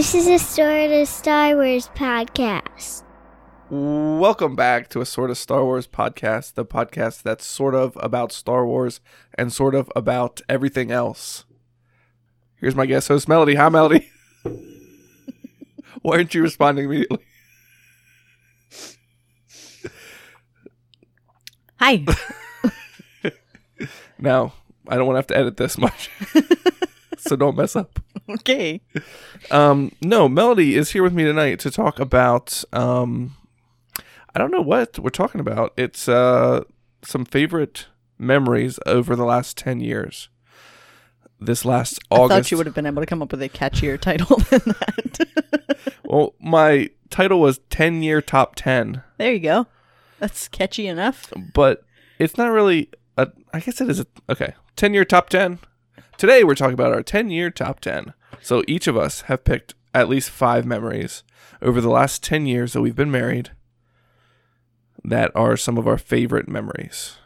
This is a sort of Star Wars podcast. Welcome back to a sort of Star Wars podcast, the podcast that's sort of about Star Wars and sort of about everything else. Here's my guest host, Melody. Hi, Melody. Why aren't you responding immediately? Hi. No, I don't want to have to edit this much. so don't mess up. okay. Um, no, Melody is here with me tonight to talk about um, I don't know what we're talking about. It's uh some favorite memories over the last ten years. This last August. I thought you would have been able to come up with a catchier title than that. Well, my title was ten year top ten, there you go. That's catchy enough. but it's not really. A, I guess it is a okay. Ten year top ten. Today we're talking about our ten year top ten. So each of us have picked at least five memories over the last ten years that we've been married. That are some of our favorite memories.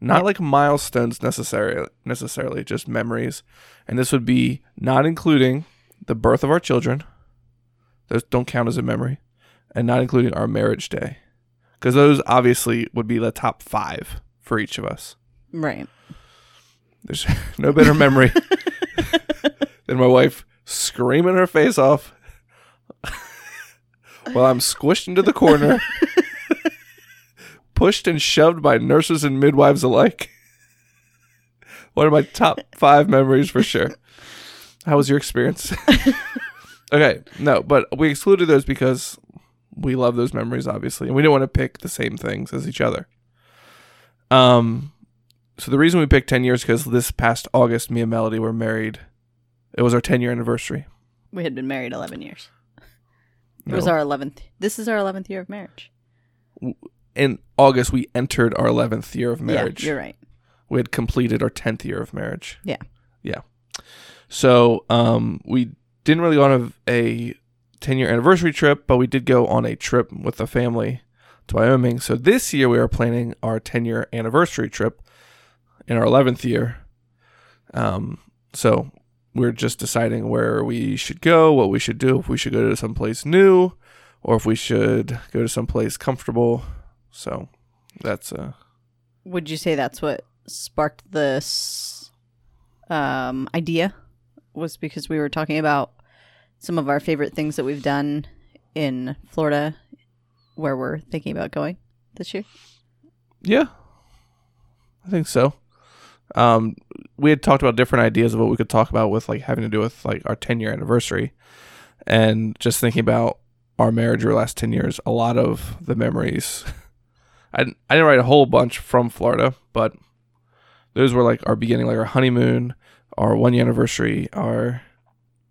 Not like milestones necessarily, necessarily, just memories. And this would be not including the birth of our children. Those don't count as a memory. And not including our marriage day. Because those obviously would be the top five for each of us. Right. There's no better memory than my wife screaming her face off while I'm squished into the corner, pushed and shoved by nurses and midwives alike. One of my top five memories for sure. How was your experience? okay, no, but we excluded those because we love those memories, obviously, and we didn't want to pick the same things as each other. Um, so the reason we picked 10 years because this past August, me and Melody were married. It was our 10 year anniversary. We had been married 11 years. It was our 11th. This is our 11th year of marriage. In August, we entered our 11th year of marriage. Yeah, you're right. we had completed our 10th year of marriage. Yeah. Yeah. So um, we didn't really go on a, a 10 year anniversary trip, but we did go on a trip with the family to Wyoming. So this year we are planning our 10 year anniversary trip in our 11th year. Um, so we're just deciding where we should go, what we should do, if we should go to someplace new or if we should go to someplace comfortable. So that's uh Would you say that's what sparked this um, idea? Was because we were talking about some of our favorite things that we've done in Florida where we're thinking about going this year? Yeah, I think so. Um, we had talked about different ideas of what we could talk about with like having to do with like our 10 year anniversary, and just thinking about our marriage over the last 10 years. A lot of the memories. I didn't, I didn't write a whole bunch from Florida, but those were like our beginning, like our honeymoon, our one year anniversary, our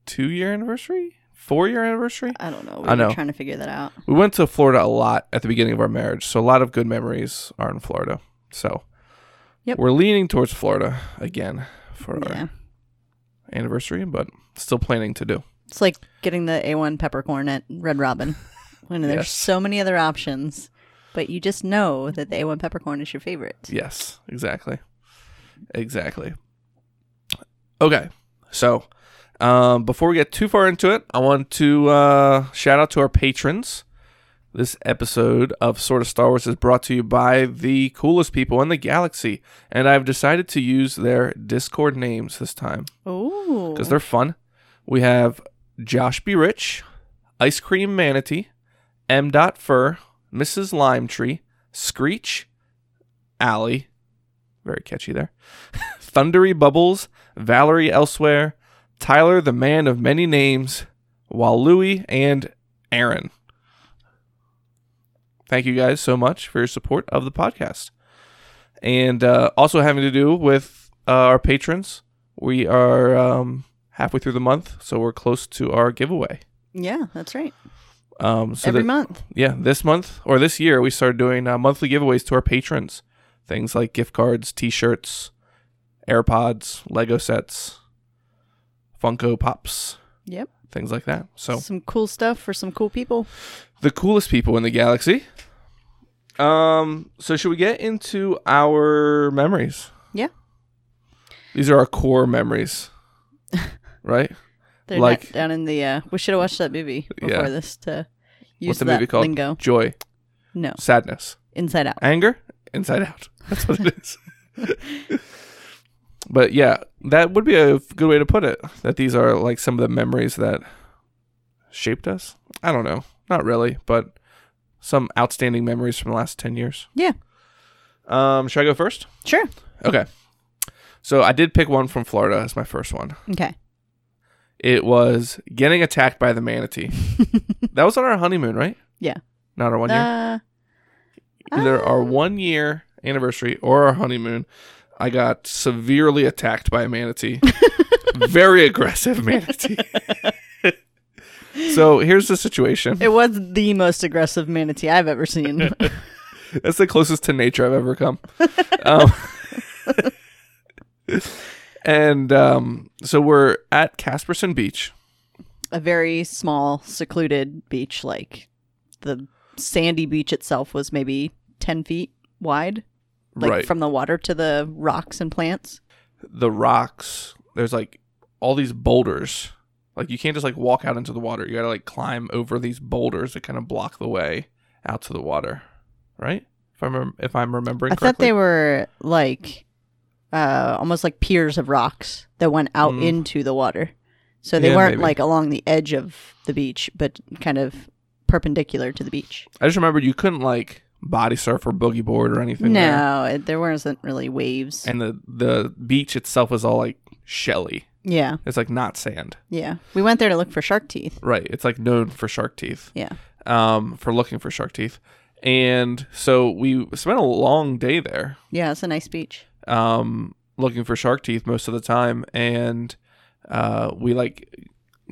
two year anniversary, four year anniversary. I don't know. We I were know. trying to figure that out. We went to Florida a lot at the beginning of our marriage, so a lot of good memories are in Florida. So Yep. we're leaning towards Florida again for Yeah. our anniversary, but still planning to do. It's like getting the A1 peppercorn at Red Robin. When there's Yes. so many other options, but you just know that the A1 peppercorn is your favorite. Yes, exactly. Exactly. Okay. So, um, before we get too far into it, I want to uh, shout out to our patrons. This episode of Sort of Star Wars is brought to you by the coolest people in the galaxy, and I've decided to use their Discord names this time Oh. because they're fun. We have Josh Be Rich, Ice Cream Manatee, M. Dot Fur, Mrs. Lime Tree, Screech, Allie, very catchy there, Thundery Bubbles, Valerie Elsewhere, Tyler the Man of Many Names, Walui, and Aaron. Thank you guys so much for your support of the podcast. And uh, also having to do with uh, our patrons, we are um, halfway through the month, so we're close to our giveaway. Yeah, that's right. Um, so Every that- month. yeah, this month or this year, we started doing uh, monthly giveaways to our patrons. Things like gift cards, T-shirts, AirPods, Lego sets, Funko Pops, Yep. Things like that. So Some cool stuff for some cool people. the coolest people in the galaxy. Um. So should we get into our memories? Yeah. These are our core memories, right? They're like not down in the. Uh, we should have watched that movie before Yeah. this to use what's the that movie called? lingo. Joy, No, sadness, Inside Out. anger, inside out. That's what it is. but yeah, that would be a good way to put it. That these are like some of the memories that shaped us. I don't know, not really, but some outstanding memories from the last ten years. Yeah. Um, should I go first? Sure. Okay. So I did pick one from Florida as my first one. Okay. It was getting attacked by the manatee. that was on our honeymoon, right? Yeah. Not our one year. Uh, Either uh, our one year anniversary or our honeymoon. I got severely attacked by a manatee. Very aggressive manatee. so here's the situation. It was the most aggressive manatee I've ever seen. That's the closest to nature I've ever come. um, and um, so we're at Caspersen Beach. a very small, secluded beach. Like the sandy beach itself was maybe 10 feet wide, like right. from the water to the rocks and plants. the rocks, there's like all these boulders. Like you can't just like walk out into the water. You gotta like climb over these boulders that kind of block the way out to the water. Right? If I'm if I'm remembering I thought they were like uh, almost like piers of rocks that went out Mm. into the water. So they Yeah, weren't maybe. like along the edge of the beach, but kind of perpendicular to the beach. I just remember you couldn't like body surf or boogie board or anything. there. No, it, there wasn't really waves. And the the beach itself was all like shelly. yeah, It's like not sand. yeah. We went there to look for shark teeth. Right. It's like known for shark teeth. Yeah. Um, for looking for shark teeth. And so we spent a long day there. Yeah, it's a nice beach. um, looking for shark teeth most of the time, and uh, we like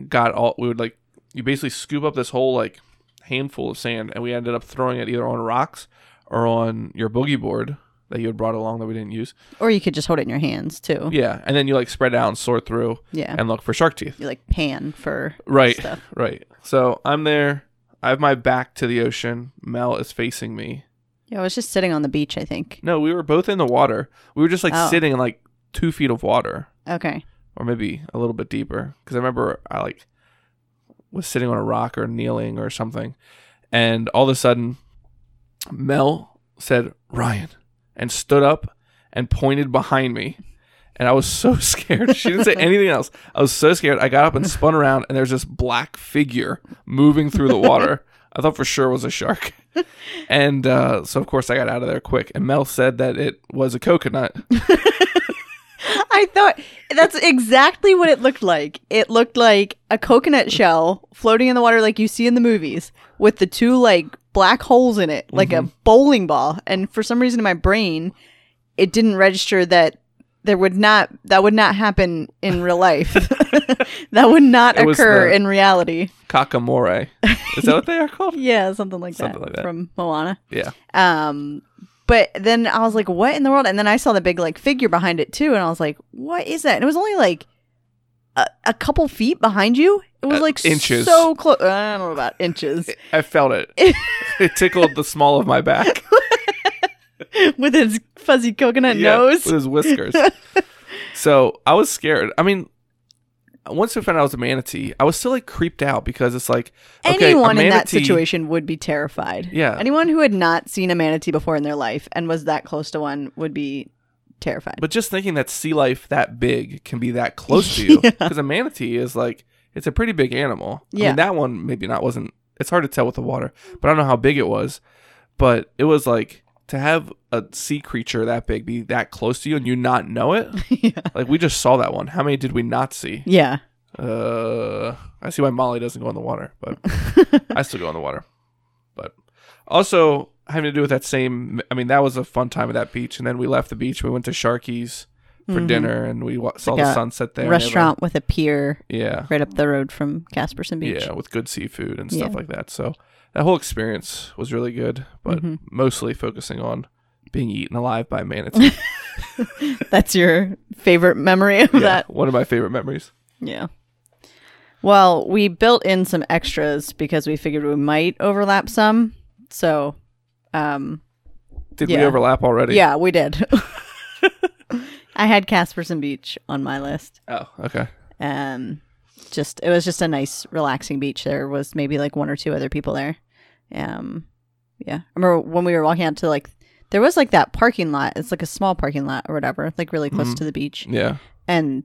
got all we would like you basically scoop up this whole like handful of sand, and we ended up throwing it either on rocks or on your boogie board that you had brought along that we didn't use. Or you could just hold it in your hands too. Yeah, and then you like spread out and sort through Yeah. and look for shark teeth. you like pan for Right, stuff. right. So I'm there. I have my back to the ocean. Mel is facing me. Yeah, I was just sitting on the beach, I think. No, we were both in the water. We were just like Oh. sitting in like two feet of water. Okay. or maybe a little bit deeper because I remember I like was sitting on a rock or kneeling or something, and all of a sudden, Mel said Ryan and stood up and pointed behind me, and I was so scared. She didn't say anything else. I was so scared. I got up and spun around, and there's this black figure moving through the water. I thought for sure it was a shark. And uh, so, of course, I got out of there quick. And Mel said that it was a coconut. I thought that's exactly what it looked like. It looked like a coconut shell floating in the water like you see in the movies with the two like black holes in it, like a bowling ball. And for some reason in my brain, it didn't register that there would not that would not happen in real life. that would not It occur in reality. Kakamora. Is that what they are called? Yeah, something like Something that like that. from Moana. Yeah. Um, but then I was like, what in the world? And then I saw the big like figure behind it too, and I was like, what is that? And it was only like a, a couple feet behind you. It was Uh, like inches. so close. I don't know about inches I felt it. it tickled the small of my back. with his fuzzy coconut Yeah, nose. with his whiskers. so I was scared. I mean, once we found out it was a manatee, I was still like creeped out because it's like okay, Anyone in that situation would be terrified. Yeah. Anyone who had not seen a manatee before in their life and was that close to one would be terrified. But just thinking that sea life that big can be that close to you, Yeah. because a manatee is like it's a pretty big animal. I Yeah. mean, that one maybe not wasn't. It's hard to tell with the water, but I don't know how big it was. But it was like to have a sea creature that big be that close to you and you not know it. yeah. Like we just saw that one. How many did we not see? Yeah. Uh, I see why Molly doesn't go in the water, but I still go in the water. But also having to do with that same. I mean, that was a fun time at that beach, and then we left the beach. We went to Sharky's for Mhm. dinner, and we wa- saw like the sunset there. Restaurant with a pier Yeah, right up the road from Caspersen Beach. yeah, with good seafood and stuff Yeah. like that. So that whole experience was really good, but Mhm. mostly focusing on being eaten alive by a manatee. That's your favorite memory of yeah, that. one of my favorite memories. Yeah. Well, we built in some extras because we figured we might overlap some. So, um, Did we overlap already? yeah, we did. I had Caspersen Beach on my list. Oh, okay. Um, just it was just a nice relaxing beach. There was maybe like one or two other people there. Um, yeah, I remember when we were walking out to like there was like that parking lot. It's like a small parking lot or whatever, like really close Mhm. to the beach. Yeah. And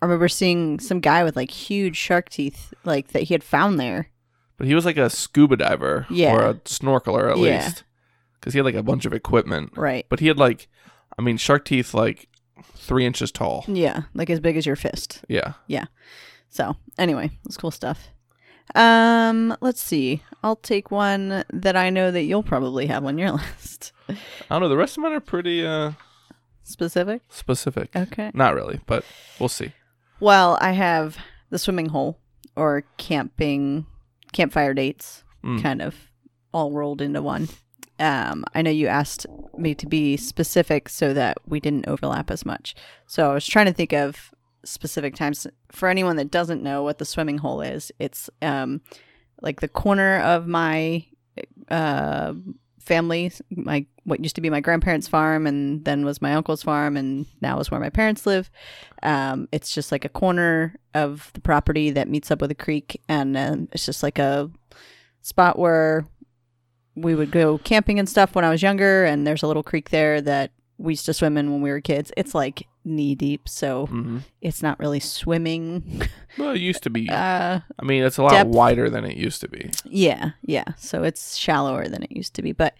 I remember seeing some guy with like huge shark teeth, like that he had found there. But he was like a scuba diver Yeah. or a snorkeler at Yeah. least. Because he had like a bunch of equipment. Right. But he had like, I mean, shark teeth like three inches tall. Yeah, like as big as your fist. Yeah, yeah. So anyway, it's cool stuff. Um, let's see. I'll take one that I know that you'll probably have on your list. I don't know. The rest of mine are pretty uh, Specific. specific. Okay. Not really, but we'll see. Well, I have the swimming hole or camping, campfire dates, Mm. kind of all rolled into one. Um, I know you asked me to be specific so that we didn't overlap as much. So I was trying to think of specific times. For anyone that doesn't know what the swimming hole is, it's um, like the corner of my uh, family, my what used to be my grandparents' farm, and then was my uncle's farm, and now is where my parents live. Um, it's just like a corner of the property that meets up with a creek, and um, it's just like a spot where we would go camping and stuff when I was younger. And there's a little creek there that we used to swim in when we were kids. It's like knee deep, so hmm it's not really swimming. Well, it used to be. Uh, I mean, it's a lot depth. wider than it used to be. yeah, yeah. So it's shallower than it used to be, but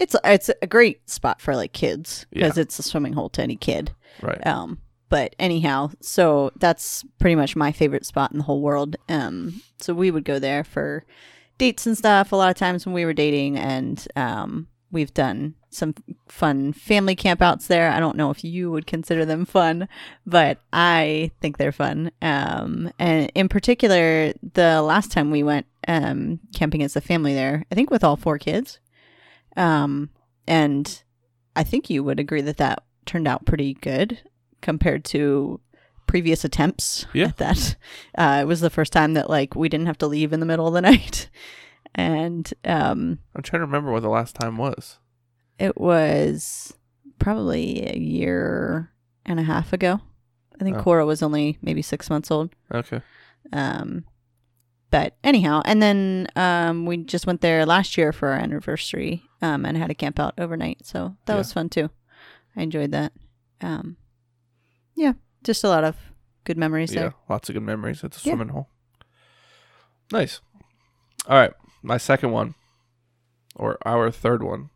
it's it's a great spot for like kids because it's a swimming hole to any kid. Right. Um, but anyhow, so that's pretty much my favorite spot in the whole world. Um, so we would go there for dates and stuff a lot of times when we were dating, and um, we've done some fun family campouts there. I don't know if you would consider them fun, but I think they're fun. Um, and in particular, the last time we went um, camping as a family there, I think with all four kids. Um, and I think you would agree that that turned out pretty good compared to previous attempts Yeah. at that. Uh, it was the first time that like we didn't have to leave in the middle of the night. And um, I'm trying to remember what the last time was. It was probably a year and a half ago. I think Oh. Cora was only maybe six months old. Okay. Um, but anyhow, and then um, we just went there last year for our anniversary um, and had a camp out overnight. So that Yeah. was fun too. I enjoyed that. Um, yeah, just a lot of good memories Yeah. there. Lots of good memories at the Yeah. swimming hole. Nice. All right. My second one, or our third one,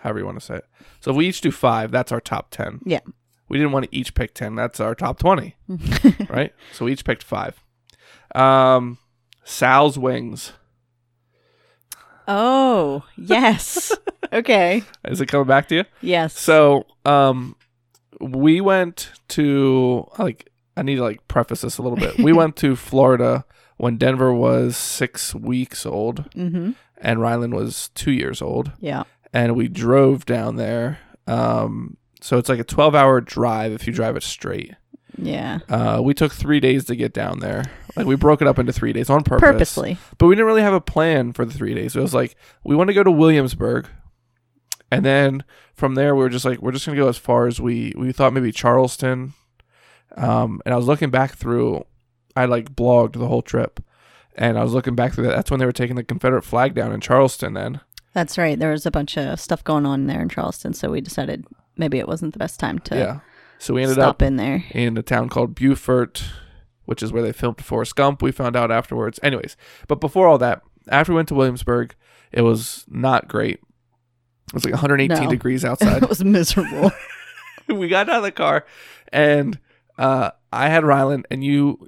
however you want to say it. So if we each do five, that's our top 10. Yeah. We didn't want to each pick 10. That's our top 20, right? So we each picked five. Um, Sal's Wings. oh, yes. okay. Is it coming back to you? Yes. So, um, we went to like I need to like preface this a little bit. We went to Florida when Denver was six weeks old mm-hmm. and Rylan was two years old, Yeah. And we drove down there. Um, so it's like a twelve-hour drive if you drive it straight. Yeah. Uh, we took three days to get down there. Like we broke it up into three days on purpose, Purposely. but we didn't really have a plan for the three days. It was like we want to go to Williamsburg, and then from there we were just like we're just gonna go as far as we we thought maybe Charleston. Um, and I was looking back through, I like blogged the whole trip, and I was looking back through that. That's when they were taking the Confederate flag down in Charleston. Then That's right. There was a bunch of stuff going on there in Charleston, so we decided maybe it wasn't the best time to yeah, so we ended stop up in there. in a town called Beaufort, which is where they filmed Forrest Gump. We found out afterwards. Anyways, but before all that, after we went to Williamsburg, it was not great. It was like 118 No. degrees outside. it was miserable. we got out of the car, and uh, I had Rylan, and you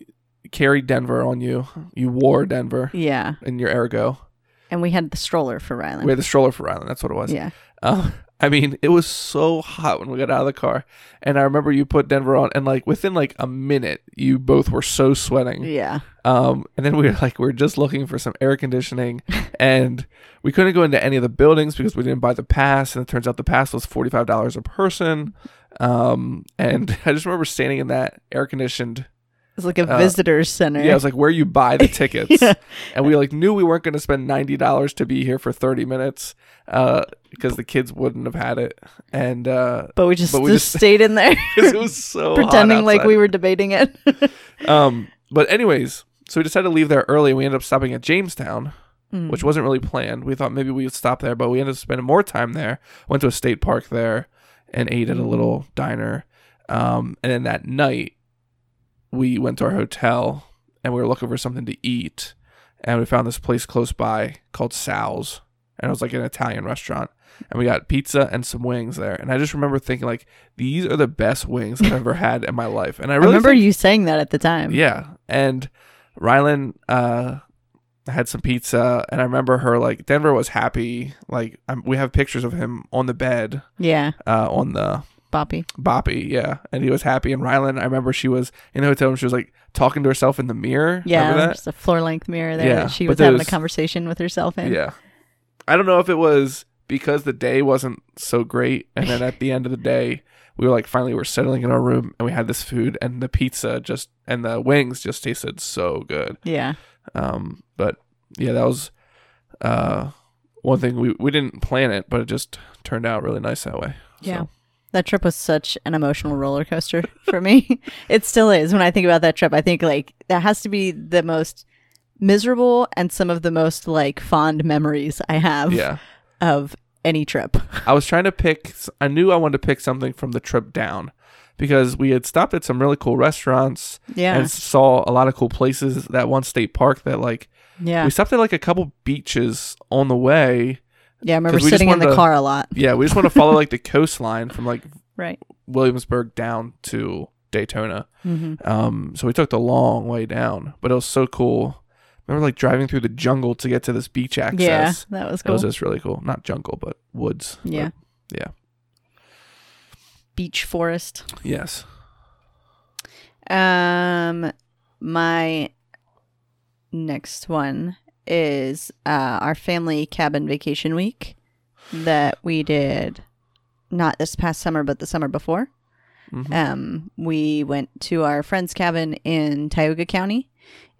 carried Denver on you. You wore Denver yeah. in your ergo. And we had the stroller for Rylan. We had the stroller for Rylan. That's what it was. yeah. Um, I mean, it was so hot when we got out of the car, and I remember you put Denver on, and like within like a minute, you both were so sweating. Yeah. Um, and then we were like, we are just looking for some air conditioning, and we couldn't go into any of the buildings because we didn't buy the pass. And it turns out the pass was forty five dollars a person. Um, and I just remember standing in that air conditioned. It's like a Uh, visitor's center. Yeah, it was like where you buy the tickets, Yeah. and we like knew we weren't going to spend ninety dollars to be here for thirty minutes, uh, because the kids wouldn't have had it, and uh, but we just, but we just just- stayed in there. it was so pretending like we were debating it. Um, but anyways, So we decided to leave there early. and We ended up stopping at Jamestown, Mm. which wasn't really planned. We thought maybe we would stop there, but we ended up spending more time there. Went to a state park there and ate at a little diner. Um, and then that night, we went to our hotel and we were looking for something to eat. And we found this place close by called Sal's. And it was like an Italian restaurant. And we got pizza and some wings there. And I just remember thinking, like, these are the best wings I've ever had in my life. And I I remember think- you saying that at the time. yeah. And Rylan uh, had some pizza, and I remember her like Denver was happy. Like um, we have pictures of him on the bed, Yeah, uh, on the Boppy. boppy, yeah, and he was happy. And Rylan, I remember she was in the hotel and she was like talking to herself in the mirror. Yeah, just a floor length mirror there Yeah, that she was having was- a conversation with herself in. Yeah. I don't know if it was because the day wasn't so great, and then at the end of the day, we were like finally we're settling in our room, and we had this food, and the pizza just and the wings just tasted so good. Yeah. Um, but yeah, that was uh one thing we we didn't plan it, but it just turned out really nice that way. Yeah. So, That trip was such an emotional roller coaster for me. it still is. When I think about that trip, I think like that has to be the most miserable and some of the most like fond memories I have yeah. of any trip. I was trying to pick. I knew I wanted to pick something from the trip down because we had stopped at some really cool restaurants Yeah. and saw a lot of cool places. That one state park that like yeah. we stopped at like a couple beaches on the way. Yeah. I remember sitting in the to- car a lot. Yeah, we just want to follow like the coastline from like Right. Williamsburg down to Daytona. hmm Um, so we took the long way down, but it was so cool. Remember like driving through the jungle to get to this beach access. Yeah. That was It was just really cool. Not jungle, but woods. yeah. But, yeah. Beach forest. Yes. Um, my next one is uh, our family cabin vacation week that we did not this past summer, but the summer before. Mhm. Um, we went to our friend's cabin in Tioga County,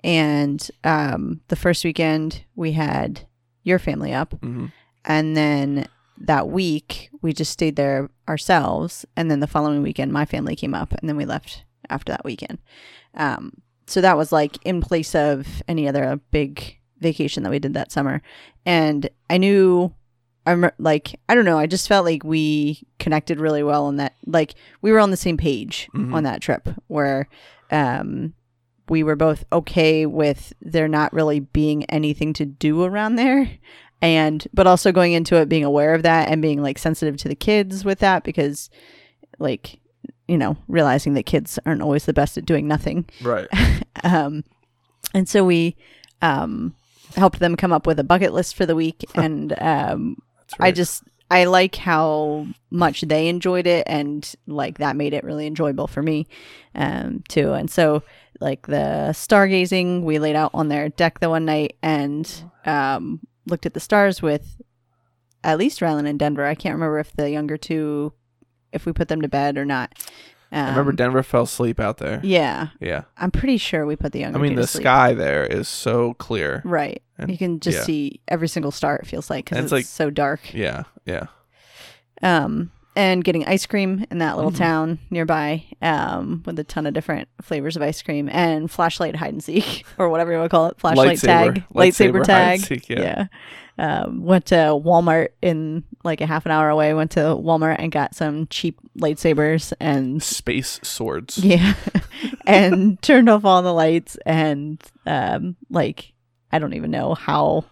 and um, the first weekend we had your family up, Mhm. and then that week we just stayed there ourselves and then the following weekend my family came up and then we left after that weekend um, so that was like in place of any other big vacation that we did that summer and i knew i'm like i don't know i just felt like we connected really well on that like we were on the same page Mhm. on that trip where um we were both okay with there not really being anything to do around there and but also going into it being aware of that and being like sensitive to the kids with that because like you know realizing that kids aren't always the best at doing nothing Right. um and so we um helped them come up with a bucket list for the week and um right. I just I like how much they enjoyed it and like that made it really enjoyable for me um too. And so like the stargazing we laid out on their deck the one night and um looked at the stars with at least Rylan and Denver. I can't remember if the younger two if we put them to bed or not. Um, I remember Denver fell asleep out there. Yeah. Yeah. I'm pretty sure we put the younger I mean, two to the sleep. sky there is so clear. Right. And- you can just yeah. see every single star it feels like because it's it's, like- so dark. Yeah. Yeah. um, and getting ice cream in that little Mhm. town nearby um, with a ton of different flavors of ice cream and flashlight hide and seek or whatever you want to call it flashlight Lightsaber. tag Lightsaber lightsaber tag seek, yeah. Um, went to Walmart in like a half an hour away went to Walmart and got some cheap lightsabers and Space swords. yeah and turned off all the lights and um, like I don't even know how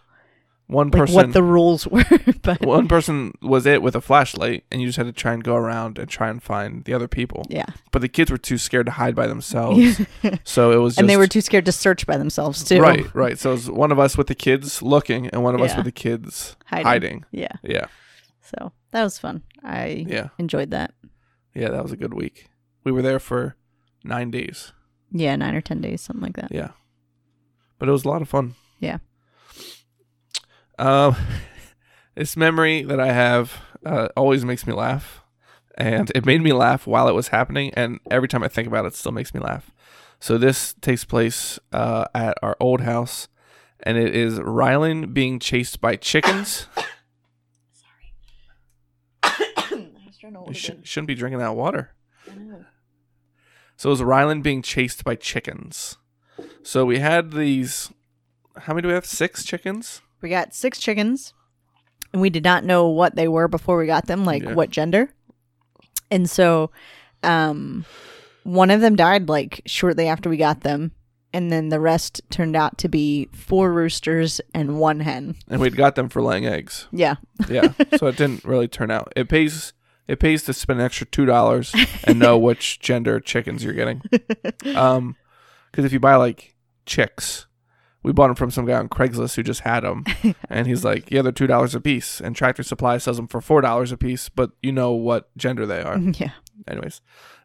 One like person. what the rules were but one person was it with a flashlight, and you just had to try and go around and try and find the other people. yeah But the kids were too scared to hide by themselves, so it was. Just, and they were too scared to search by themselves too Right, right. So it was one of us with the kids looking, and one of us with the kids Hiding. hiding. yeah Yeah, So that was fun. I yeah, enjoyed that. yeah. That was a good week. We were there for nine days. Yeah, nine or ten days, something like that. Yeah, but it was a lot of fun. Yeah. Um, this memory that I have uh, always makes me laugh, and it made me laugh while it was happening, and every time I think about it, it still makes me laugh. So this takes place uh, at our old house, and it is Rylan being chased by chickens. You sh- shouldn't be drinking that water. So it was Rylan being chased by chickens. So we had these. How many do we have? Six chickens. We got six chickens, and we did not know what they were before we got them, like Yeah. what gender. And so, um, one of them died like shortly after we got them, and then the rest turned out to be four roosters and one hen. and we'd got them for laying eggs. Yeah, Yeah, so it didn't really turn out. It pays it pays to spend an extra two dollars and know which gender chickens you're getting. Um, because if you buy like chicks, we bought them from some guy on Craigslist who just had them, and he's like, yeah, they're two dollars a piece, and Tractor Supply sells them for four dollars a piece, but you know what gender they are. yeah, Anyways,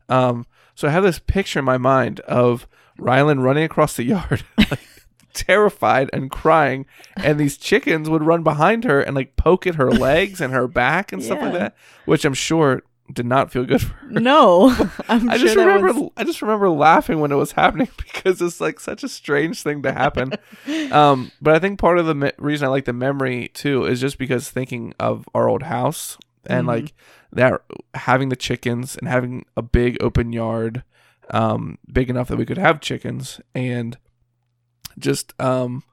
um, so I have this picture in my mind of Rylan running across the yard, like, terrified and crying, and these chickens would run behind her and like poke at her legs and her back and stuff like that, which I'm sure did not feel good for her. no, I'm I sure just remember, was- I just remember laughing when it was happening because it's like such a strange thing to happen. um, but I think part of the me- reason I like the memory too is just because thinking of our old house and Mhm. like that having the chickens and having a big open yard, um, big enough that we could have chickens and just um,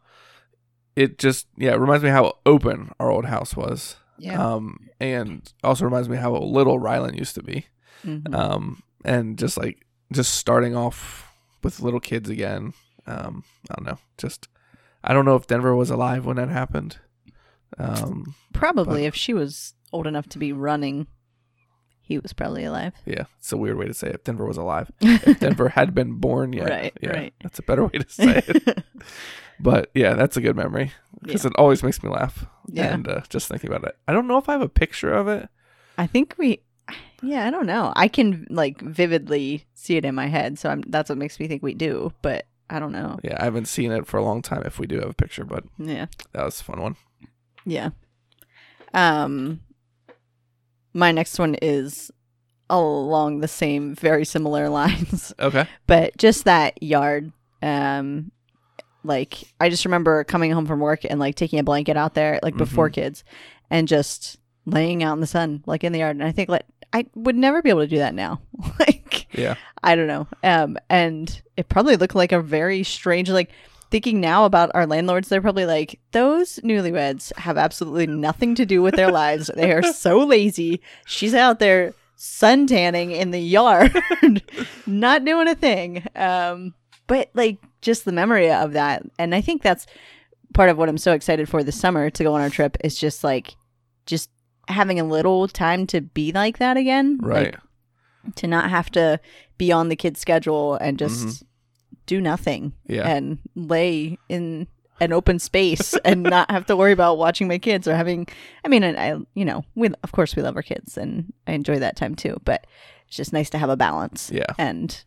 it just yeah it reminds me how open our old house was. Yeah, Um, and also reminds me how little Rylan used to be Mhm. um, and just like just starting off with little kids again. Um, I don't know. Just I don't know if Denver was alive when that happened. Um, probably but- if she was old enough to be running, he was probably alive. yeah, it's a weird way to say it. If Denver was alive. If Denver had been born yet. Right, yeah, right. That's a better way to say it. but yeah, that's a good memory because Yeah. it always makes me laugh. Yeah. And uh, just thinking about it, I don't know if I have a picture of it. I think we, yeah, I don't know. I can like vividly see it in my head, so I'm, that's what makes me think we do. But I don't know. Yeah, I haven't seen it for a long time. If we do have a picture, but Yeah, that was a fun one. yeah. Um, my next one is along the same, very similar lines, Okay. but just that yard. Um, like I just remember coming home from work and like taking a blanket out there, like before Mhm. kids, and just laying out in the sun, like in the yard. And I think like I would never be able to do that now. like Yeah. I don't know. Um, and it probably looked like a very strange, like thinking now about our landlords, they're probably like, those newlyweds have absolutely nothing to do with their lives. They are so lazy. She's out there sun tanning in the yard, not doing a thing. Um, but like just the memory of that. And I think that's part of what I'm so excited for this summer to go on our trip is just like, just having a little time to be like that again. Like, Right. to not have to be on the kid's schedule and just do nothing Yeah. and lay in an open space and not have to worry about watching my kids or having I mean and I you know we of course we love our kids and I enjoy that time too but it's just nice to have a balance Yeah. and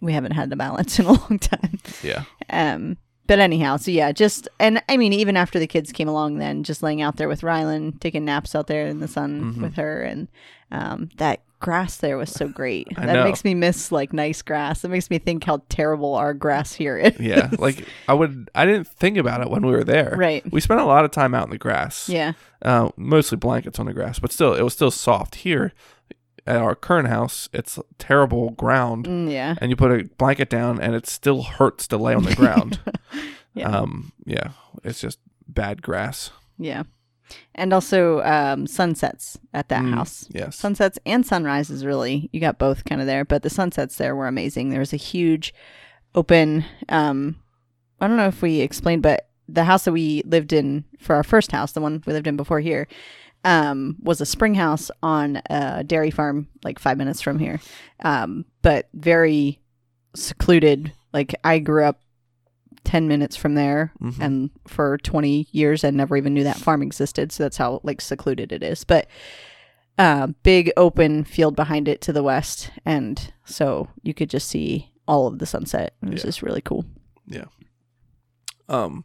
we haven't had the balance in a long time Yeah. um, but anyhow, so yeah, just and I mean, even after the kids came along, then just laying out there with Rylan, taking naps out there in the sun Mhm. with her, and um, that grass there was so great. I that know. makes me miss like nice grass. It makes me think how terrible our grass here is. Yeah. Like I would, I didn't think about it when we were there. right. We spent a lot of time out in the grass. Yeah. Uh, mostly blankets on the grass, but still, it was still soft. Here at our current house, it's terrible ground, Mm, yeah. and you put a blanket down, and it still hurts to lay on the ground. Yeah. Um. Yeah. It's just bad grass. Yeah. And also um, sunsets at that Mm, house. Yes. Sunsets and sunrises, really. You got both kind of there, but the sunsets there were amazing. There was a huge open, um, I don't know if we explained, but the house that we lived in for our first house, the one we lived in before here, um, was a spring house on a dairy farm, like five minutes from here, um, but very secluded. Like I grew up 10 minutes from there Mhm. and for 20 years and never even knew that farm existed. So that's how like secluded it is. But uh, big open field behind it to the west. And so you could just see all of the sunset. It was Yeah. just really cool. Yeah. um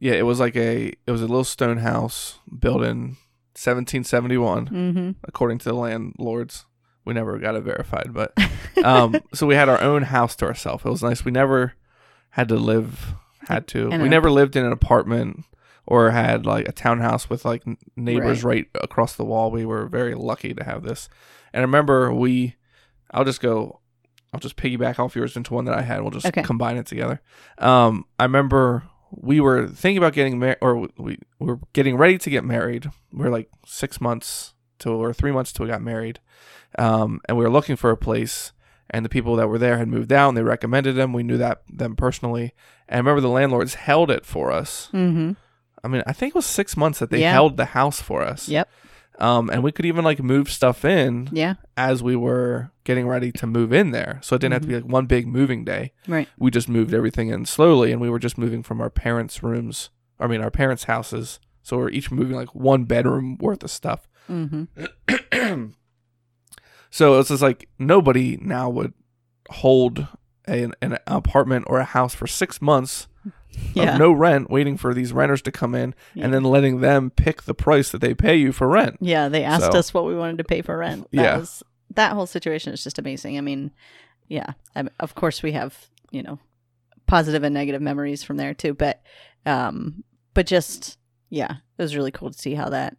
yeah it was like a it was a little stone house built in 1771 mm-hmm. according to the landlords. We never got it verified but um so we had our own house to ourselves. It was nice. We never had to live had to we never lived in an apartment or had like a townhouse with like neighbors right. across the wall we were very lucky to have this and i remember we i'll just go I'll just piggyback off yours into one that I had. We'll just Okay. combine it together. Um, I remember we were thinking about getting married, or we, we were getting ready to get married. We are like six months to or three months till we got married, um, and we were looking for a place. And the people that were there had moved out. And they recommended them. We knew that them personally. And I remember the landlords held it for us. Mm-hmm. I mean, I think it was six months that they Yeah. held the house for us. Yep. Um, and we could even like move stuff in Yeah. as we were getting ready to move in there. So it didn't have to be like one big moving day. Right. We just moved everything in slowly and we were just moving from our parents' rooms, I mean, our parents' houses. So we're each moving like one bedroom worth of stuff. Mm-hmm. So it's just like nobody now would hold a, an apartment or a house for six months Yeah. of no rent, waiting for these renters to come in Yeah. and then letting them pick the price that they pay you for rent. Yeah, they asked So- us what we wanted to pay for rent. That Yeah. was that whole situation is just amazing. I mean, yeah, I, of course we have you know positive and negative memories from there too, but um, but just yeah, it was really cool to see how that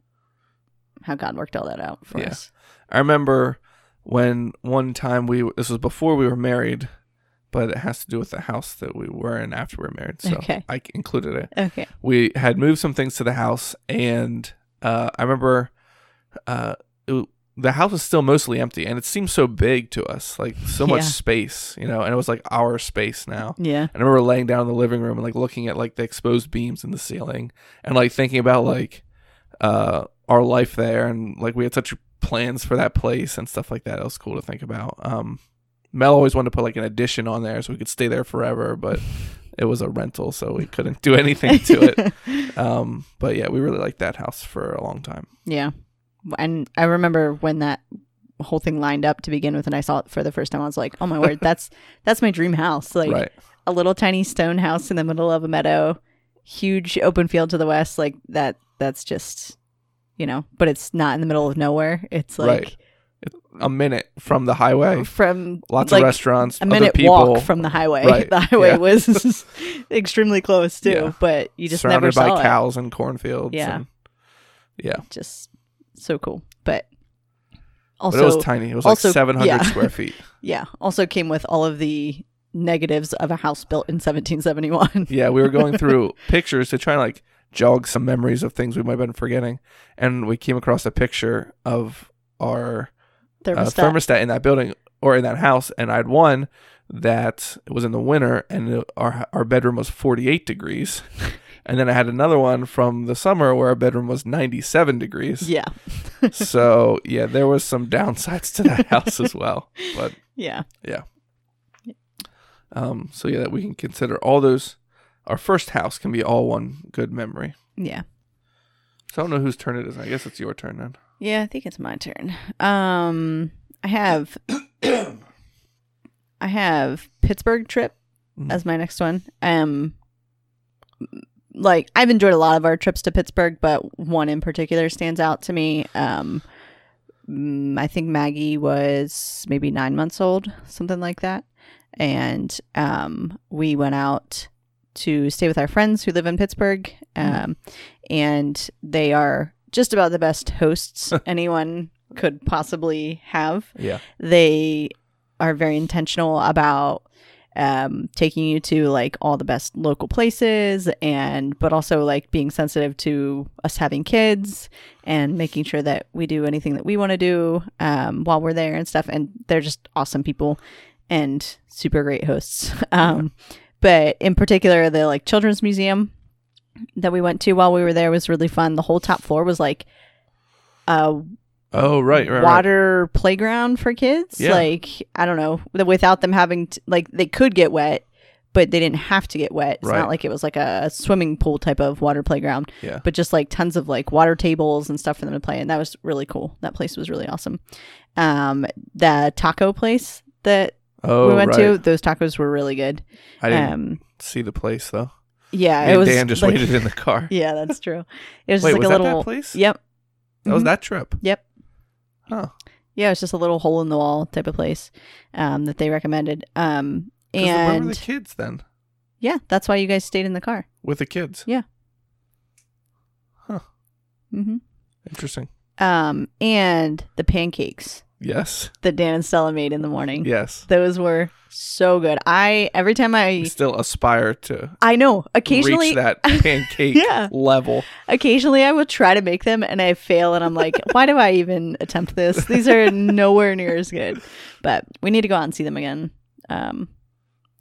how God worked all that out for Yeah. us. I remember when one time we this was before we were married, but it has to do with the house that we were in after we were married. So Okay. I included it. Okay. We had moved some things to the house, and uh, I remember uh, it, the house was still mostly empty, and it seemed so big to us, like so much Yeah. space, you know. And it was like our space now. Yeah. And I remember laying down in the living room and like looking at like the exposed beams in the ceiling and like thinking about like uh our life there and like we had such plans for that place and stuff like that. It was cool to think about. Um Mel always wanted to put like an addition on there so we could stay there forever, but it was a rental so we couldn't do anything to it. Um but yeah, we really liked that house for a long time. Yeah. And I remember when that whole thing lined up to begin with and I saw it for the first time I was like, "Oh my word, that's that's my dream house." Like right. a little tiny stone house in the middle of a meadow, huge open field to the west, like that that's just you know, but it's not in the middle of nowhere. It's like Right. A minute from the highway. from Lots like, of restaurants, a other minute people. walk from the highway. Right, The highway yeah. was extremely close too, Yeah. but you just never surrounded by saw it. cows and cornfields. Yeah. and- yeah. Just so cool. But But also it was tiny. It was also- like 700 yeah. square feet. Yeah. Also came with all of the negatives of a house built in 1771. Yeah, we were going through pictures to try and like jog some memories of things we might have been forgetting, and we came across a picture of our uh, Thermostat. thermostat in that building or in that house, and I had one that was in the winter, and our our bedroom was 48 degrees, and then I had another one from the summer where our bedroom was 97 degrees. yeah. So yeah, there was some downsides to that house as well, but yeah. Yeah. um, so yeah, that we can consider all those. Our first house can be all one good memory. Yeah. So I don't know whose turn it is. I guess it's your turn then. Yeah, I think it's my turn. Um I have I have Pittsburgh trip Mhm. as my next one. Um like I've enjoyed a lot of our trips to Pittsburgh, but one in particular stands out to me. Um mm, I think Maggie was maybe 9 months old, something like that. And um we went out to stay with our friends who live in Pittsburgh. Um and they are just about the best hosts anyone could possibly have Yeah. they are very intentional about um, taking you to like all the best local places and but also like being sensitive to us having kids and making sure that we do anything that we want to do um, while we're there and stuff and they're just awesome people and super great hosts um, but in particular the like children's museum that we went to while we were there was really fun the whole top floor was like a Oh right, right, right. water playground for kids. Yeah. Like I don't know, without them having to, like they could get wet, but they didn't have to get wet. It's Right. not like it was like a swimming pool type of water playground, Yeah. but just like tons of like water tables and stuff for them to play, and that was really cool. That place was really awesome. Um, the taco place that Oh we went right. to, those tacos were really good. I didn't Um, see the place though. yeah, Me it was. Dan just like- waited in the car. Yeah, that's true. It was Wait, just like was a that that little place? Yep. That was Mhm. that trip. Yep. Huh. Yeah, it's just a little hole in the wall type of place um, that they recommended. Um, 'Cause the- where were and the kids then? yeah, that's why you guys stayed in the car. With the kids. Yeah. Huh. hmm Interesting. Um, and the pancakes Yes. that Dan and Stella made in the morning. Yes. Those were so good. I every time I I still aspire to I know occasionally reach that pancake Yeah. level. occasionally I will try to make them and I fail and I'm like, why do I even attempt this? These are nowhere near as good. But we need to go out and see them again um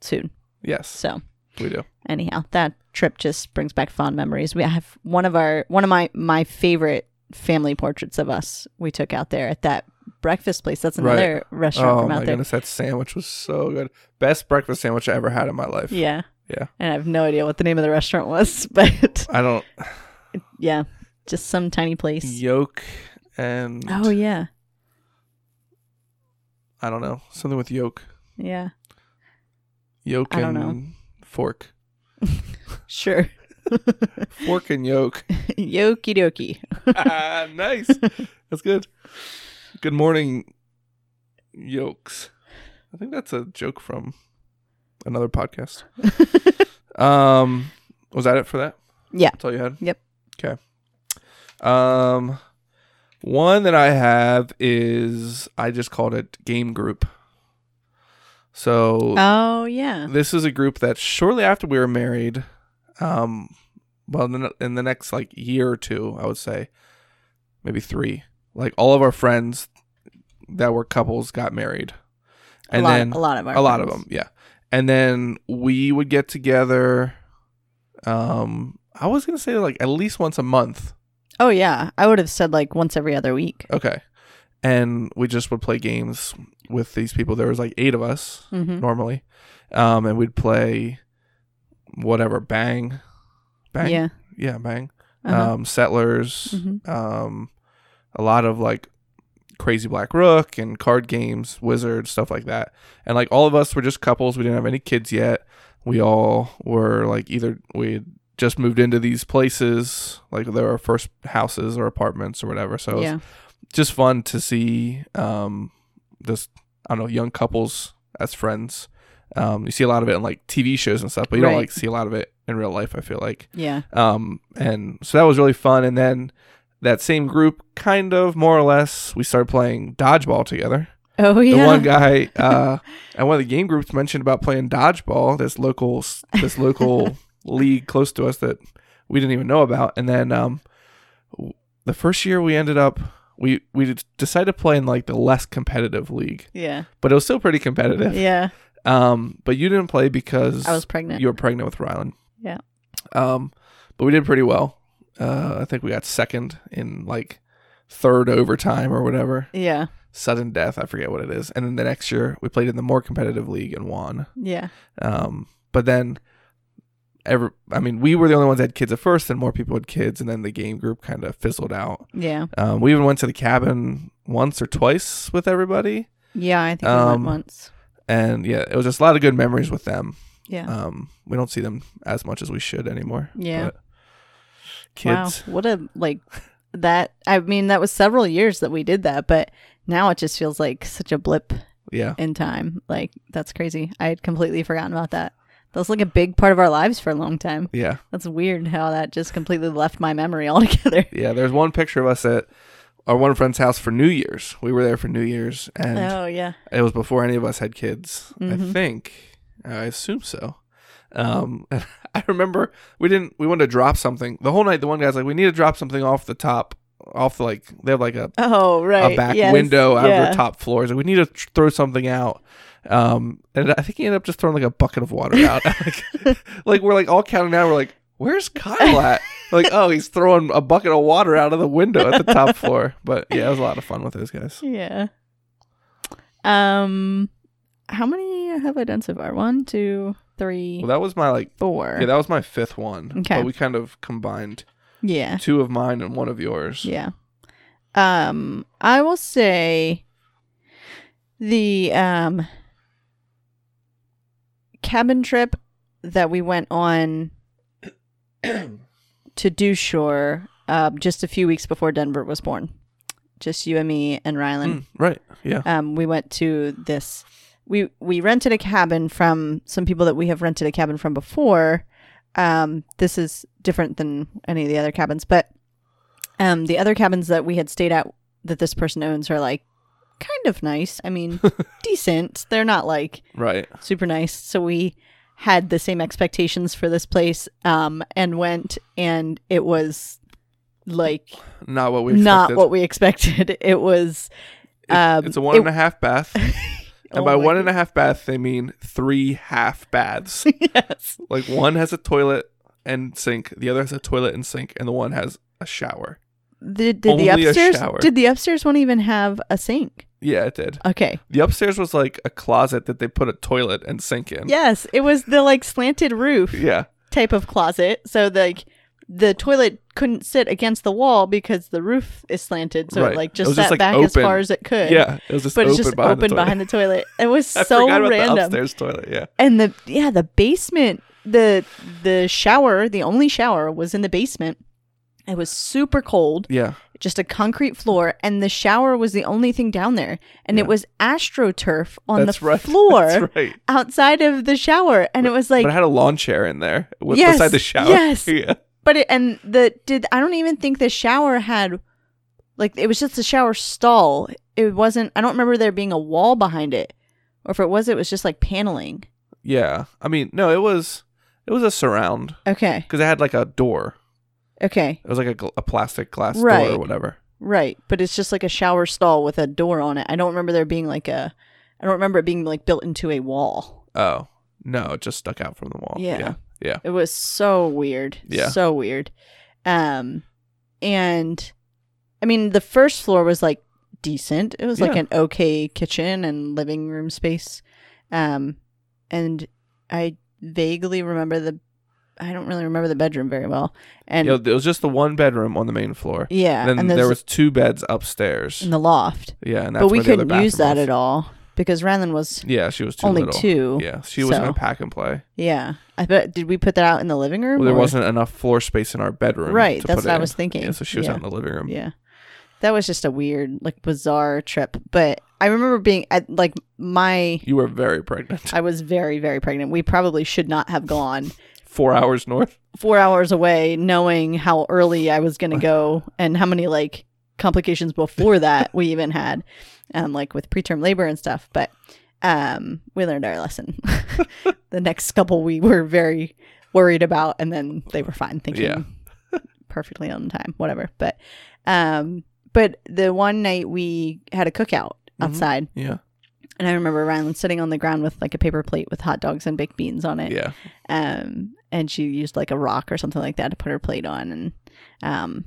soon. Yes, So we do. anyhow, that trip just brings back fond memories. We have one of our one of my my favorite family portraits of us. We took out there at that breakfast place. That's Right. another restaurant Oh from my out there. goodness, that sandwich was so good. Best breakfast sandwich I ever had in my life. Yeah. Yeah. And I have no idea what the name of the restaurant was, but I don't yeah, just some tiny place. yolk and Oh yeah. I don't know something with yolk, Yeah. yolk I don't and know. fork, Sure. fork and yolk. Yoki dokie. Ah, nice. That's good. Good morning, yolks. I think that's a joke from another podcast. um, was that it for that? Yeah. That's all you had. Yep. Okay. Um, one that I have is I just called it game group. So Oh yeah. this is a group that shortly after we were married, um, well, in the, in the next like year or two, I would say, maybe three, like all of our friends that were couples got married, a and lot, then a lot of our a lot of them, yeah, and then we would get together. Um, I was gonna say like at least once a month. Oh yeah. I would have said like once every other week. Okay, and we just would play games with these people. There was like eight of us, Mm-hmm. normally, um, and we'd play whatever bang, bang, Yeah. yeah, bang, Uh-huh. um, settlers, Mhm. um, a lot of like crazy black rook and card games, wizards, stuff like that. And like all of us were just couples. We didn't have any kids yet. We all were like either we had just moved into these places, like they were our first houses or apartments or whatever. So it was yeah. just fun to see um this I don't know young couples as friends. Um, you see a lot of it in like TV shows and stuff, but you don't like see a lot of it in real life. I feel like, Yeah. um, and so that was really fun. And then that same group, kind of more or less, we started playing dodgeball together. Oh yeah. The one guy uh, and one of the game groups mentioned about playing dodgeball. This local this local league close to us that we didn't even know about. And then um, the first year we ended up we we decided to play in like the less competitive league, Yeah. but it was still pretty competitive. Yeah. Um, but you didn't play because I was pregnant. you were pregnant with Rylan. Yeah. Um, but we did pretty well. Uh, I think we got second in like third overtime or whatever. yeah. Sudden death, I forget what it is. And then the next year we played in the more competitive league and won. Yeah. Um, but then ever I mean, we were the only ones that had kids at first and more people had kids and then the game group kind of fizzled out. Yeah. Um, we even went to the cabin once or twice with everybody. Yeah. I think we Um, went once. And yeah, it was just a lot of good memories with them. Yeah. Um, we don't see them as much as we should anymore. Yeah. But kids. Wow. What a like that. I mean, that was several years that we did that, but now it just feels like such a blip Yeah. in time. Like that's crazy. I had completely forgotten about that. That was like a big part of our lives for a long time. Yeah. That's weird how that just completely left my memory altogether. Yeah. There's one picture of us at our one friend's house for New Year's. We were there for New Year's and Oh yeah. it was before any of us had kids. I Mhm. think. I assume so. Um, I remember we didn't. We wanted to drop something the whole night. The one guy's like, "We need to drop something off the top, off the like they have like a, Oh right. a back Yes. window out of the top floors. Like we need to tr- throw something out." Um, and I think he ended up just throwing like a bucket of water out. like, like we're like all counting down. We're like, "Where's Kyle at?" like, oh, he's throwing a bucket of water out of the window at the top floor. But yeah, it was a lot of fun with those guys. Yeah. Um, how many have I done so far? One, two, three, Well, that was my like. four. Yeah, that was my fifth one. Okay. But we kind of combined yeah. two of mine and one of yours. Yeah. Um, I will say the um cabin trip that we went on to Dushore uh, just a few weeks before Denver was born. Just you and me and Rylan. Mm, right. Yeah. um, we went to this we we rented a cabin from some people that we have rented a cabin from before um, this is different than any of the other cabins but um, the other cabins that we had stayed at that this person owns are like kind of nice. I mean, decent. They're not like Right. super nice. So we had the same expectations for this place um and went and it was like Not what we not expected. what we expected. It was um it's a one it- and a half bath. And Oh by one and a half bath, they mean three half baths. yes. like one has a toilet and sink, the other has a toilet and sink, and the one has a shower. Did, did Only the upstairs did the upstairs one even have a sink? Yeah, it did. Okay. The upstairs was like a closet that they put a toilet and sink in. Yes, it was the like slanted roof Yeah. type of closet. So like the toilet couldn't sit against the wall because the roof is slanted. So Right. it like just was sat just, like, back as far as it could. Yeah. It was just But open just behind open the toilet. behind the toilet. It was I so about the random. upstairs toilet. Yeah. And the yeah, the basement, the the shower, the only shower was in the basement. It was super cold, Yeah. just a concrete floor, and the shower was the only thing down there. And Yeah. it was astroturf on That's the right. floor That's right. outside of the shower. And it was like but it had a lawn chair in there with, Yes, beside the shower. yes. Yeah. But it and the did I don't even think the shower had like it was just a shower stall. It wasn't I don't remember there being a wall behind it. Or if it was it was just like paneling. Yeah. I mean, no, it was it was a surround Okay. because it had like a door. Okay. It was like a, a plastic glass door or whatever. Right. But it's just like a shower stall with a door on it. I don't remember there being like a I don't remember it being like built into a wall. Oh no, it just stuck out from the wall. Yeah. Yeah. Yeah. It was so weird. Yeah. So weird. Um and I mean the first floor was like decent. It was like an okay kitchen and living room space. Um and I vaguely remember the I don't really remember the bedroom very well. And Yeah, it was just the one bedroom on the main floor. yeah, And then and there was two beds upstairs. in the loft. yeah, and that's But we where the other couldn't use that was. at all because Rylan was Yeah, she was too only little. two. Yeah, she was so- gonna pack and play. Yeah. I bet did we put that out in the living room? Well, there or- wasn't enough floor space in our bedroom. Right, to that's what I in. was thinking. Yeah, so she was Yeah. out in the living room. Yeah. That was just a weird, like bizarre trip. But I remember being at like my You were very pregnant. I was very, very pregnant. We probably should not have gone Four hours north. four hours away knowing how early I was gonna go and how many like complications before that we even had. Um like with preterm labor and stuff. But um we learned our lesson. the next couple we were very worried about and then they were fine thinking Yeah. perfectly on time, whatever. But um but the one night we had a cookout Mhm. outside Yeah. and I remember Rylan sitting on the ground with like a paper plate with hot dogs and baked beans on it. Yeah. Um and she used like a rock or something like that to put her plate on and um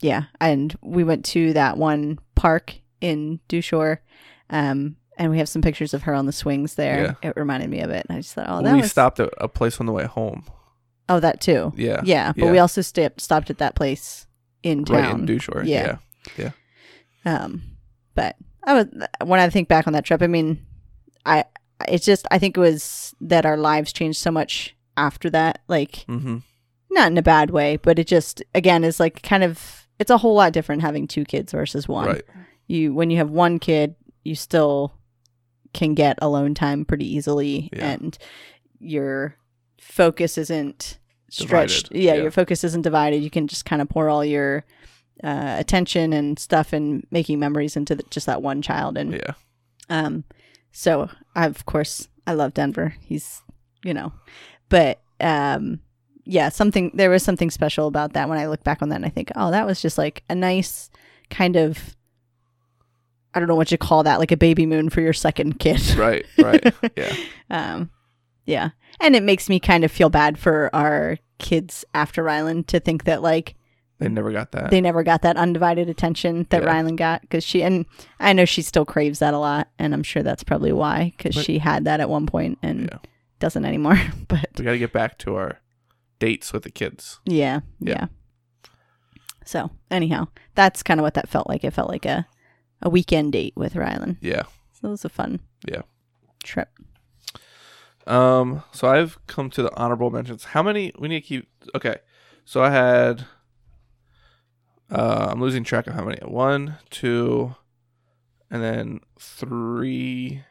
yeah, and we went to that one park in Dushore, Um and we have some pictures of her on the swings there. It reminded me of it. And I just thought, oh, that we was stopped at a place on the way home. Oh, that too. Yeah. Yeah, but Yeah. we also sta- stopped at that place in town. Right in Dushore. Yeah. Yeah. Um, but I was when I think back on that trip, I mean, I it's just I think it was that our lives changed so much after that. Like Mm-hmm. not in a bad way, but it just again is like kind of it's a whole lot different having two kids versus one. Right. You when you have one kid, you still can get alone time pretty easily, Yeah. and your focus isn't stretched. Yeah, yeah. your focus isn't divided. You can just kind of pour all your uh, attention and stuff and making memories into the, just that one child. And Yeah. um, so I, of course, I love Denver. He's, you know, but um, yeah, something there was something special about that when I look back on that and I think, oh, that was just like a nice kind of. I don't know what you call that, like a baby moon for your second kid. Right. Right. yeah. Um, yeah, and it makes me kind of feel bad for our kids after Rylan to think that like They never got that. they never got that undivided attention that Yeah. Rylan got because she and I know she still craves that a lot, and I'm sure that's probably why because she had that at one point and Yeah. doesn't anymore. but we got to get back to our dates with the kids. yeah, yeah, Yeah. So anyhow, that's kind of what that felt like. It felt like a a weekend date with Rylan. Yeah. So it was a fun Yeah. trip. Um. So I've come to the honorable mentions. How many? We need to keep. Okay. So I had. Uh, I'm losing track of how many. One, two, and then three.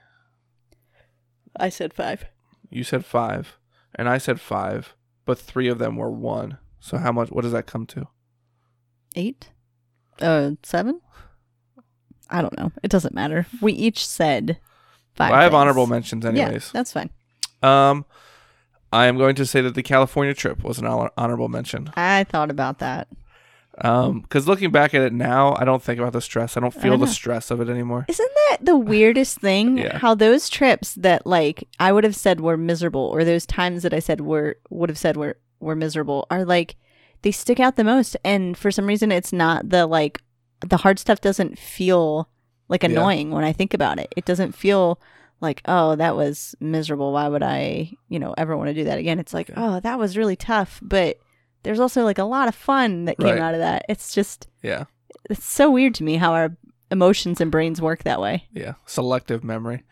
I said five. You said five, and I said five, but three of them were one. So how much? What does that come to? Eight? Uh, seven? I don't know. It doesn't matter. We each said five. I have things. honorable mentions, anyways. Yeah, that's fine. Um, I am going to say that the California trip was an honor- honorable mention. I thought about that. Um, because looking back at it now, I don't think about the stress. I don't feel the stress of it anymore. Isn't that the weirdest thing? Yeah. How those trips that like I would have said were miserable, or those times that I said were would have said were were miserable, are like they stick out the most. And for some reason, it's not the like the hard stuff doesn't feel like Yeah. annoying when I think about it. It doesn't feel like oh that was miserable. Why would I you know ever want to do that again? It's like oh that was really tough, but there's also like a lot of fun that came Right. out of that. It's just Yeah, it's so weird to me how our emotions and brains work that way. yeah. Selective memory.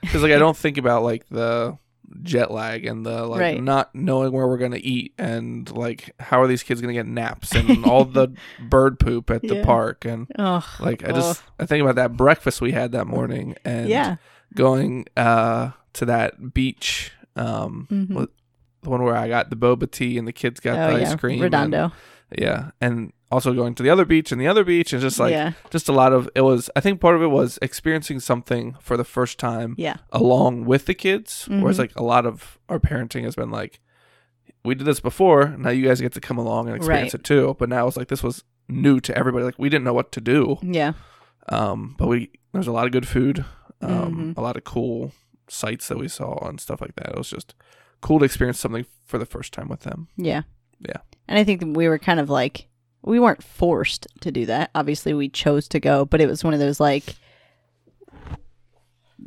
Because like I don't think about like the jet lag and the like Right. not knowing where we're gonna eat and like how are these kids gonna get naps and all the bird poop at the Yeah. park and Oh, like I just I think about that breakfast we had that morning and yeah. going uh to that beach um Mhm. the one where I got the boba tea and the kids got oh the yeah, ice cream and- Redondo. yeah and also going to the other beach and the other beach and just like yeah, just a lot of it was I think part of it was experiencing something for the first time yeah, along with the kids whereas Mhm. like a lot of our parenting has been like we did this before now you guys get to come along and experience Right. it too but now it's like this was new to everybody like we didn't know what to do yeah, um but we there's a lot of good food um Mhm. a lot of cool sights that we saw and stuff like that it was just cool to experience something for the first time with them yeah, Yeah. And I think we were kind of like we weren't forced to do that. Obviously, we chose to go, but it was one of those like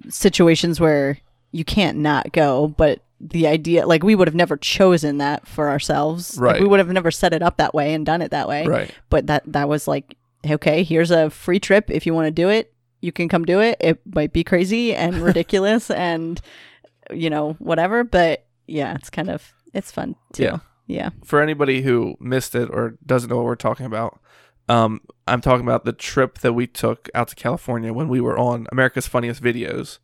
situations where you can't not go. But the idea, like, we would have never chosen that for ourselves. Like, Right. we would have never set it up that way and done it that way. right but that that was like okay here's a free trip if you want to do it you can come do it it might be crazy and ridiculous and you know whatever but yeah it's kind of it's fun too Yeah. Yeah for anybody who missed it or doesn't know what we're talking about, um, I'm talking about the trip that we took out to California when we were on America's Funniest Videos.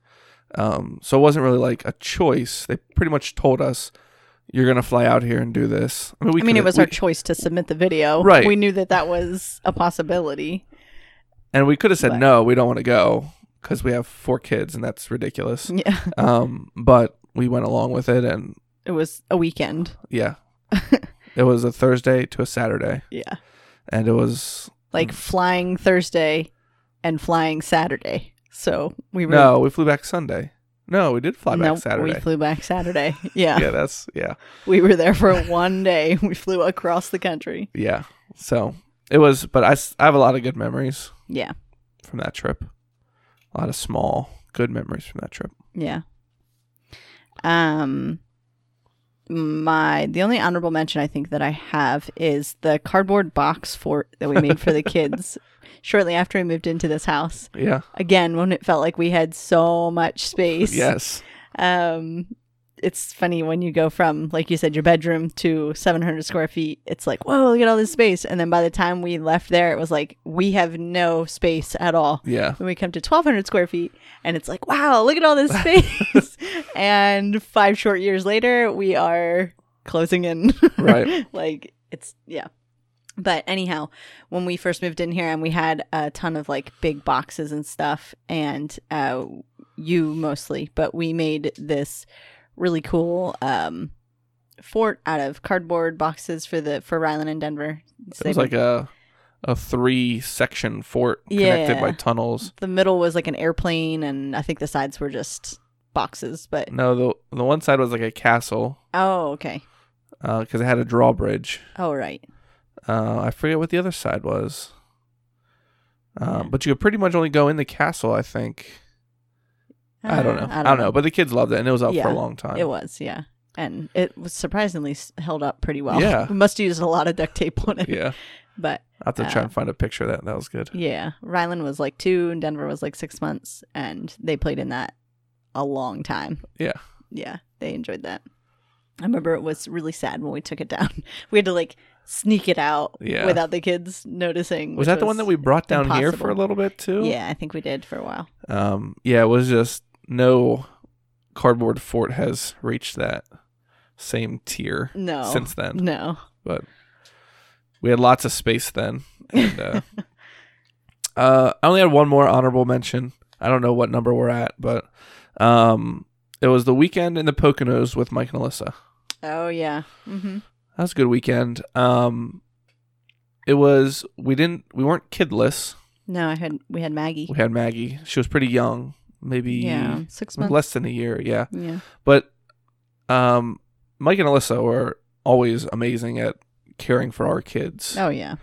Um, so it wasn't really like a choice. They pretty much told us, "You're gonna fly out here and do this." I mean, we i mean it was we, our choice to submit the video Right. we knew that that was a possibility and we could have said but- no, we don't want to go because we have four kids and that's ridiculous. yeah um, but we went along with it, and it was a weekend yeah, it was a Thursday to a Saturday, yeah and it was like flying thursday and flying saturday so we were no, we flew back Sunday. No, we did fly back Saturday. we flew back saturday yeah. yeah, that's yeah, we were there for one day we flew across the country yeah. So it was, but I, I have a lot of good memories yeah from that trip. A lot of small good memories from that trip. Yeah. Um my the only honorable mention I think that I have is the cardboard box fort that we made for the kids shortly after we moved into this house. Yeah. Again, when it felt like we had so much space. Yes. Um it's funny when you go from like you said your bedroom to 700 square feet it's like whoa look at all this space. And then by the time we left there it was like we have no space at all. Yeah. when we come to 1200 square feet and it's like wow look at all this space. And five short years later we are closing in. Right. like it's yeah. But anyhow when we first moved in here and we had a ton of like big boxes and stuff and uh you mostly but we made this really cool um fort out of cardboard boxes for the for Rylan and Denver. It was like a a three section fort connected by tunnels. the middle was like an airplane and I think the sides were just boxes, but No, the the one side was like a castle oh okay. because it had a drawbridge. Oh right. Uh, I forget what the other side was. Uh, Yeah. But you could pretty much only go in the castle, I think. I don't know. Uh, I don't, know. But the kids loved it, and it was up for a long time. It was, yeah. And it was surprisingly held up pretty well. Yeah. We must have used a lot of duct tape on it. Yeah, But I have to try Uh, and find a picture of that. That was good. yeah, Rylan was like two and Denver was like six months and they played in that a long time. Yeah. Yeah. They enjoyed that. I remember it was really sad when we took it down. We had to like sneak it out Yeah. without the kids noticing. Was that the one that we brought down here for a little bit too? Yeah, I think we did for a while. Um. Yeah. It was just no cardboard fort has reached that same tier No. since then. No. But we had lots of space then. And, uh, Uh, I only had one more honorable mention. I don't know what number we're at, but um, it was the weekend in the Poconos with Mike and Alyssa. Oh yeah. Mm-hmm. That was a good weekend. Um, it was we didn't we weren't kidless. No, I had we had Maggie. We had Maggie. She was pretty young, maybe Yeah, six months. less than a year. Yeah, Yeah. but um, Mike and Alyssa were always amazing at caring for our kids. Oh yeah.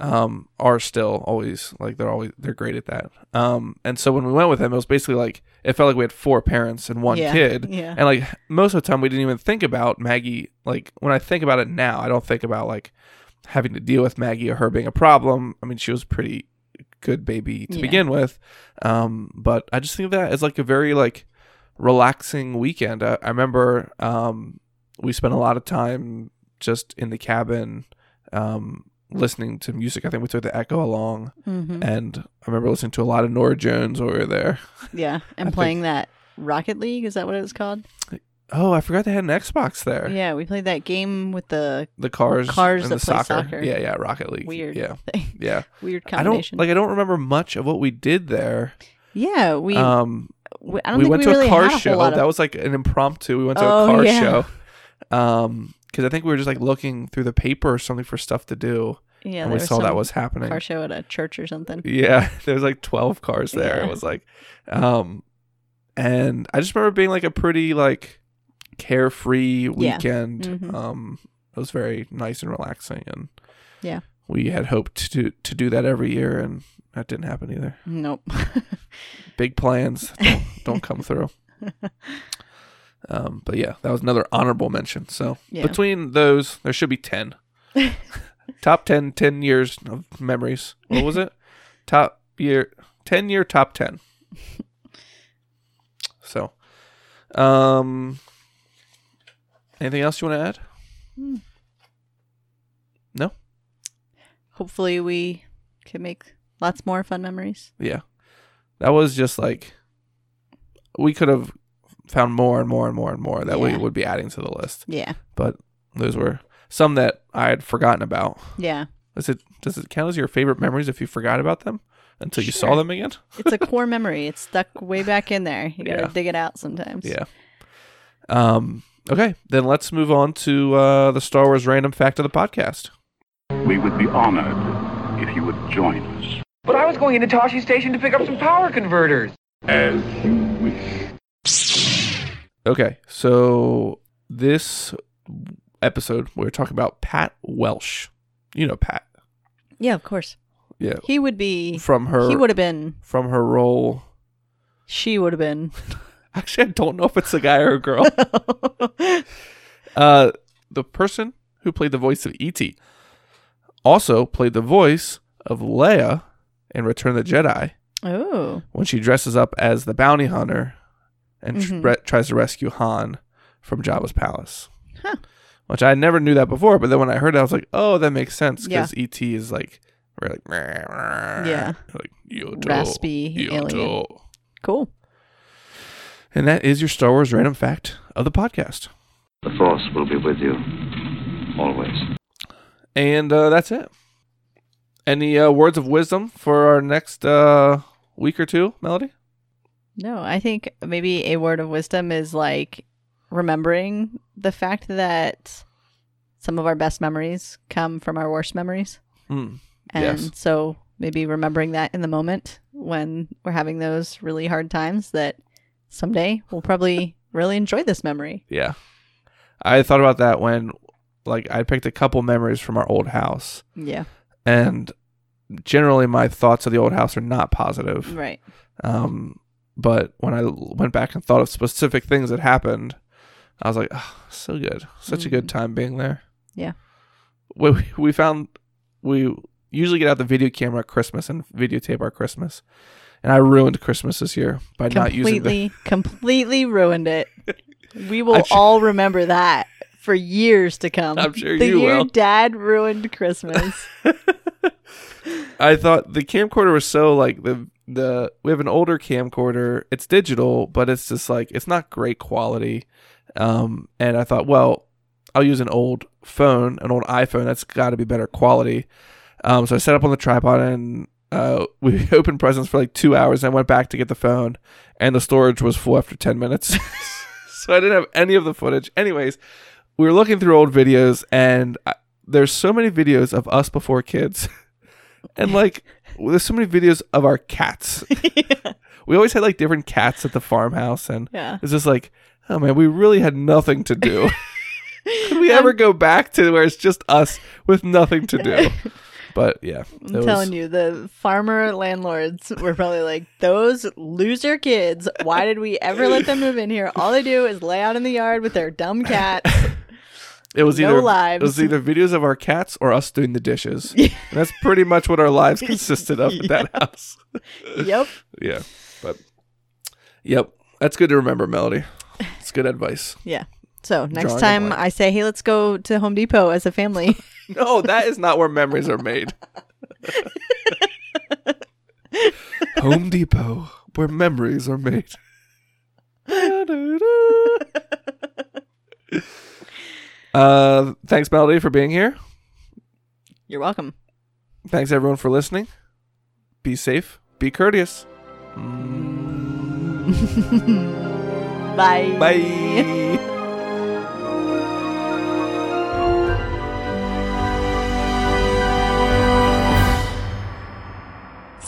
um, are still always like they're always they're great at that. Um, and so when we went with them, it was basically like it felt like we had four parents and one yeah. kid. Yeah. And like most of the time, we didn't even think about Maggie. Like when I think about it now, I don't think about like having to deal with Maggie or her being a problem. I mean, she was pretty good baby to Yeah. begin with. Um, but I just think of that as like a very like relaxing weekend. I, I remember um, we spent a lot of time just in the cabin um, listening to music. I think we took the Echo along, hmm and I remember listening to a lot of Norah Jones while we were there. Yeah. And I think- playing that Rocket League is that what it was called? Oh, I forgot they had an Xbox there. Yeah, we played that game with the The cars, Cars and that the play soccer. soccer. Yeah, yeah, Rocket League. weird Yeah, thing. yeah. Weird I don't combination. like. I don't remember much of what we did there. yeah, we. um, we I don't we think went we to really a car had a show. lot of. That was like an impromptu. We went to Oh, a car yeah. show. Um, because I think we were just like looking through the paper or something for stuff to do, yeah, and there we saw that some was happening. car show at a church or something. Yeah, there was like twelve cars there. Yeah. It was like, um, and I just remember being like a pretty like carefree Yeah. weekend. Mhm. Um, it was very nice and relaxing, and Yeah. we had hoped to to do that every year, and that didn't happen either. Nope. Big plans don't, don't come through. Um, but yeah, that was another honorable mention. So Yeah. between those, there should be 10. top 10, 10 years of memories. What was it? top year, 10 year top 10. So, um, anything else you want to add? Hmm. No? Hopefully, we can make lots more fun memories. Yeah. That was just like, we could have found more and more and more and more that we would be adding to the list. Yeah. But those were some that I had forgotten about. Yeah. Is it does it count as your favorite memories if you forgot about them until you saw them again? It's a core memory. It's stuck way back in there. You gotta Yeah. dig it out sometimes. Yeah. Um. Okay, then let's move on to uh, the Star Wars random fact of the podcast. We would be honored if you would join us. But I was going into Tosche Station to pick up some power converters. As you wish. Okay, so this episode we're talking about Pat Welsh. You know Pat. Yeah, of course. Yeah. He would be. From her He would have been. from her role. She would have been. Actually, I don't know if it's a guy or a girl. Uh, the person who played the voice of E.T. also played the voice of Leia in Return of the Jedi oh. when she dresses up as the bounty hunter and tr- Mhm. re- tries to rescue Han from Jabba's palace. Huh. Which I never knew that before, but then when I heard it, I was like, "Oh, that makes sense." Yeah. Because E.T. is like, very like, Yeah. like Yoda, Raspy Yoda. alien. Cool. And that is your Star Wars random fact of the podcast. The Force will be with you always. And uh, that's it. Any uh, words of wisdom for our next uh, week or two, Melody? No, I think maybe a word of wisdom is like remembering the fact that some of our best memories come from our worst memories. Hmm. And Yes. so maybe remembering that in the moment when we're having those really hard times that someday we'll probably really enjoy this memory. Yeah. I thought about that when, like, I picked a couple memories from our old house, Yeah. and generally my thoughts of the old house are not positive. Right. Um, but when I went back and thought of specific things that happened, I was like, oh, so good, such a good time being there. Mm-hmm. Yeah. We we found we usually get out the video camera at Christmas and videotape our Christmas, and I ruined Christmas this year by not using the. Completely, completely ruined it. We will sure- all remember that for years to come. I'm sure the you year will. Dad ruined Christmas. I thought the camcorder was so like the the we have an older camcorder. It's digital, but it's just like it's not great quality. Um, and I thought, well, I'll use an old phone, an old iPhone. That's got to be better quality. Um, so I set up on the tripod and uh, we opened presents for like two hours and went back to get the phone, and the storage was full after 10 minutes. so I didn't have any of the footage. Anyways, we were looking through old videos, and I, there's so many videos of us before kids. and like, there's so many videos of our cats. We always had like different cats at the farmhouse, and Yeah. it's just like, oh man, we really had nothing to do. Could we ever go back to where it's just us with nothing to do? But yeah, I'm telling you, the farmer landlords were probably like, those loser kids. Why did we ever let them move in here? All they do is lay out in the yard with their dumb cats. It was no either lives. it was either videos of our cats or us doing the dishes. And that's pretty much what our lives consisted of at that house. yep. Yeah, but yep, that's good to remember, Melody. It's good advice. Yeah. So next Drawing time. I say, hey, let's go to Home Depot as a family. No, that is not where memories are made. Home Depot, where memories are made. uh, thanks, Melody, for being here. You're welcome. Thanks, everyone, for listening. Be safe. Be courteous. Bye. Bye.